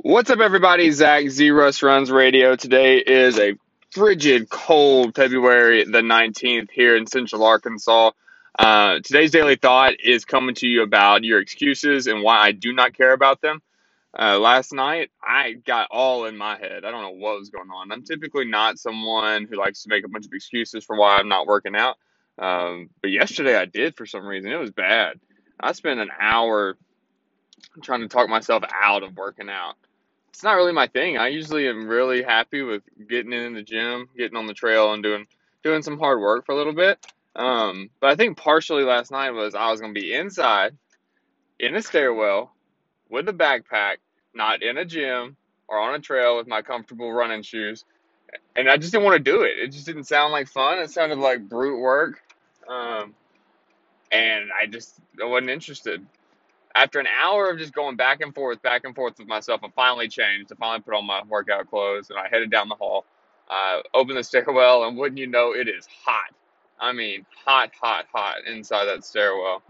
What's up, everybody? Zach Z Russ Runs Radio. Today is a frigid, cold February the 19th here in Central Arkansas. Uh, today's daily thought is coming to you about your excuses and why I do not care about them. Uh, last night, I got all in my head. I don't know what was going on. I'm typically not someone who likes to make a bunch of excuses for why I'm not working out. Um, but yesterday I did for some reason. It was bad. I spent an hour trying to talk myself out of working out it's not really my thing. I usually am really happy with getting in the gym, getting on the trail, and doing doing some hard work for a little bit. Um, but I think partially last night was I was gonna be inside in a stairwell with a backpack, not in a gym or on a trail with my comfortable running shoes, and I just didn't want to do it. It just didn't sound like fun. It sounded like brute work, um, and I just I wasn't interested after an hour of just going back and forth, back and forth with myself, I finally changed. I finally put on my workout clothes and I headed down the hall. I opened the stairwell, and wouldn't you know, it is hot. I mean, hot, hot, hot inside that stairwell.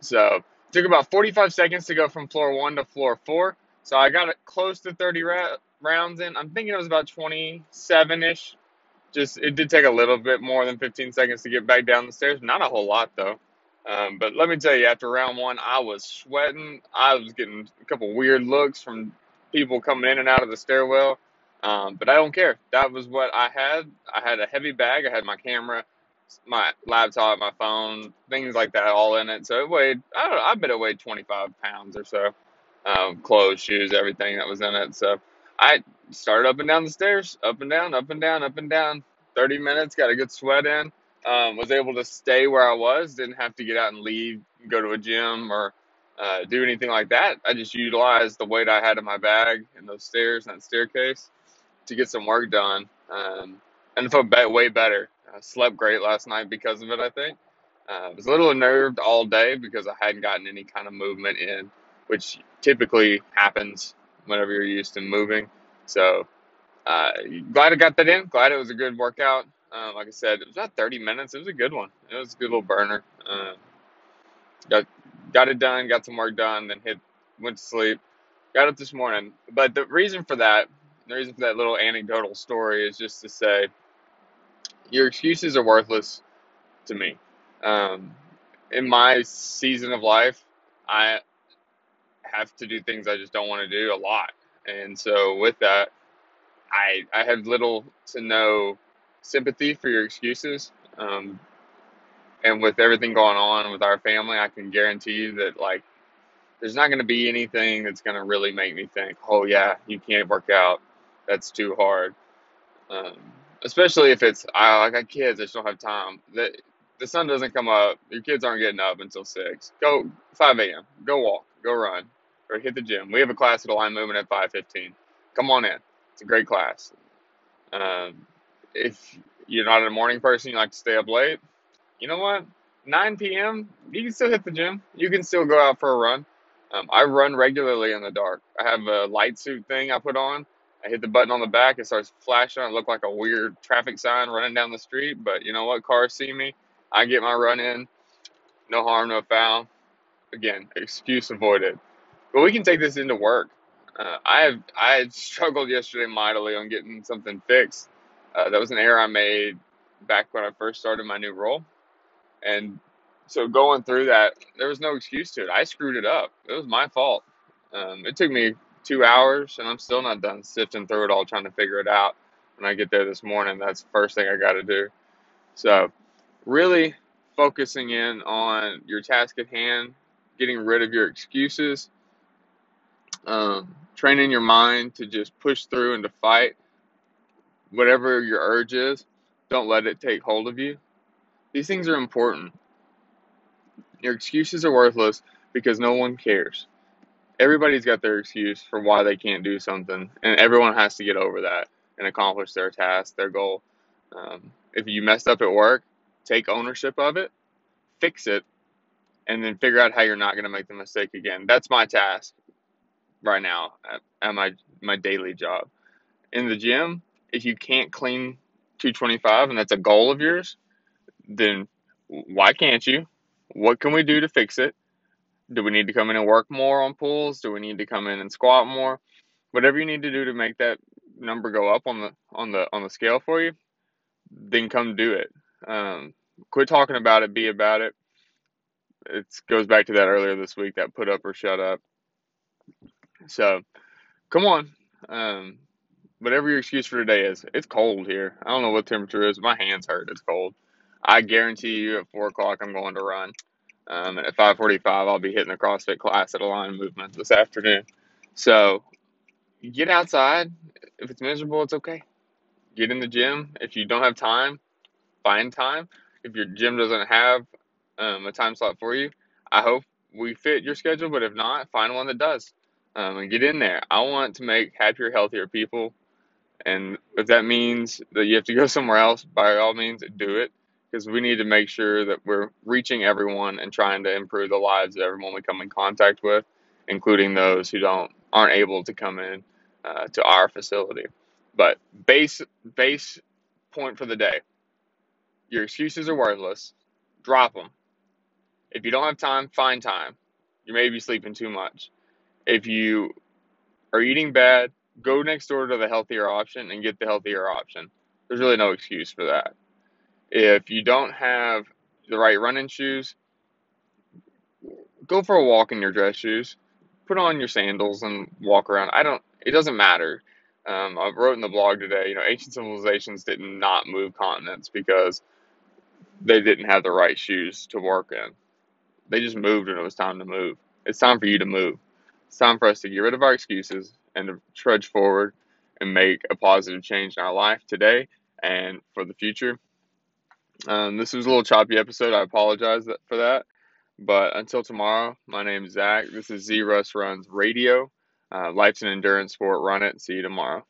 So it took about 45 seconds to go from floor one to floor four. So I got close to 30 ra- rounds in. I'm thinking it was about 27 ish. Just it did take a little bit more than 15 seconds to get back down the stairs. Not a whole lot though. Um, but let me tell you, after round one, I was sweating. I was getting a couple weird looks from people coming in and out of the stairwell. Um, but I don't care. That was what I had. I had a heavy bag. I had my camera, my laptop, my phone, things like that all in it. So it weighed, I don't know, I bet it weighed 25 pounds or so. Um, clothes, shoes, everything that was in it. So I started up and down the stairs, up and down, up and down, up and down. 30 minutes, got a good sweat in. Um, was able to stay where I was, didn't have to get out and leave, go to a gym or uh, do anything like that. I just utilized the weight I had in my bag and those stairs and that staircase to get some work done. Um, and felt be- way better. I slept great last night because of it, I think. Uh, I was a little unnerved all day because I hadn't gotten any kind of movement in, which typically happens whenever you're used to moving. So, uh, glad I got that in. Glad it was a good workout. Um, like I said, it was about 30 minutes. It was a good one. It was a good little burner. Uh, got got it done. Got some work done. Then hit went to sleep. Got up this morning. But the reason for that, the reason for that little anecdotal story is just to say your excuses are worthless to me. Um, in my season of life, I have to do things I just don't want to do a lot. And so with that, I I have little to no sympathy for your excuses. Um, and with everything going on with our family, I can guarantee you that like there's not going to be anything that's going to really make me think, oh yeah, you can't work out. That's too hard. Um, especially if it's I I got kids, I just don't have time. The the sun doesn't come up. Your kids aren't getting up until six. Go five a.m. Go walk. Go run. Or hit the gym. We have a class at Align Movement at five fifteen. Come on in. It's a great class. Um, if you're not a morning person, you like to stay up late, you know what? 9 p.m., you can still hit the gym. You can still go out for a run. Um, I run regularly in the dark. I have a light suit thing I put on. I hit the button on the back, it starts flashing. I look like a weird traffic sign running down the street, but you know what? Cars see me. I get my run in. No harm, no foul. Again, excuse avoided. But we can take this into work. Uh, I have I struggled yesterday mightily on getting something fixed. Uh, that was an error I made back when I first started my new role, and so going through that, there was no excuse to it. I screwed it up. It was my fault. Um, it took me two hours, and I'm still not done sifting through it all, trying to figure it out. When I get there this morning, that's the first thing I got to do. So, really focusing in on your task at hand, getting rid of your excuses, um, training your mind to just push through and to fight whatever your urge is. Don't let it take hold of you. These things are important. Your excuses are worthless because no one cares. Everybody's got their excuse for why they can't do something, and everyone has to get over that and accomplish their task, their goal. Um, if you messed up at work, take ownership of it, fix it, and then figure out how you're not going to make the mistake again. That's my task right now at, at my my daily job. In the gym, if you can't clean 225 and that's a goal of yours, then why can't you? What can we do to fix it? Do we need to come in and work more on pulls? Do we need to come in and squat more? Whatever you need to do to make that number go up on the on the on the scale for you, then come do it. Um, quit talking about it, be about it. It goes back to that earlier this week, that put up or shut up. So come on. Um, whatever your excuse for today is, it's cold here. I don't know what temperature is. My hands hurt. It's cold. I guarantee you at four o'clock I'm going to run. Um, and at 5:45 I'll be hitting a CrossFit class at Align Movement this afternoon. So get outside. If it's miserable, it's okay. Get in the gym. If you don't have time, find time. If your gym doesn't have um, a time slot for you, I hope we fit your schedule. But if not, find one that does, um, and get in there. I want to make happier, healthier people, and if that means that you have to go somewhere else, by all means, do it. Because we need to make sure that we're reaching everyone and trying to improve the lives of everyone we come in contact with, including those who don't aren't able to come in uh, to our facility. But base base point for the day your excuses are worthless. Drop them. If you don't have time, find time. You may be sleeping too much. If you are eating bad, go next door to the healthier option and get the healthier option. There's really no excuse for that. If you don't have the right running shoes, go for a walk in your dress shoes. Put on your sandals and walk around. I don't, it doesn't matter. Um, I wrote in the blog today, you know, ancient civilizations did not move continents because they didn't have the right shoes to work in. They just moved when it was time to move. It's time for you to move. It's time for us to get rid of our excuses and to trudge forward and make a positive change in our life today and for the future. Um, this was a little choppy episode. I apologize for that. But until tomorrow, my name is Zach. This is Z Russ Runs Radio. Uh, life's an endurance sport. Run it. See you tomorrow.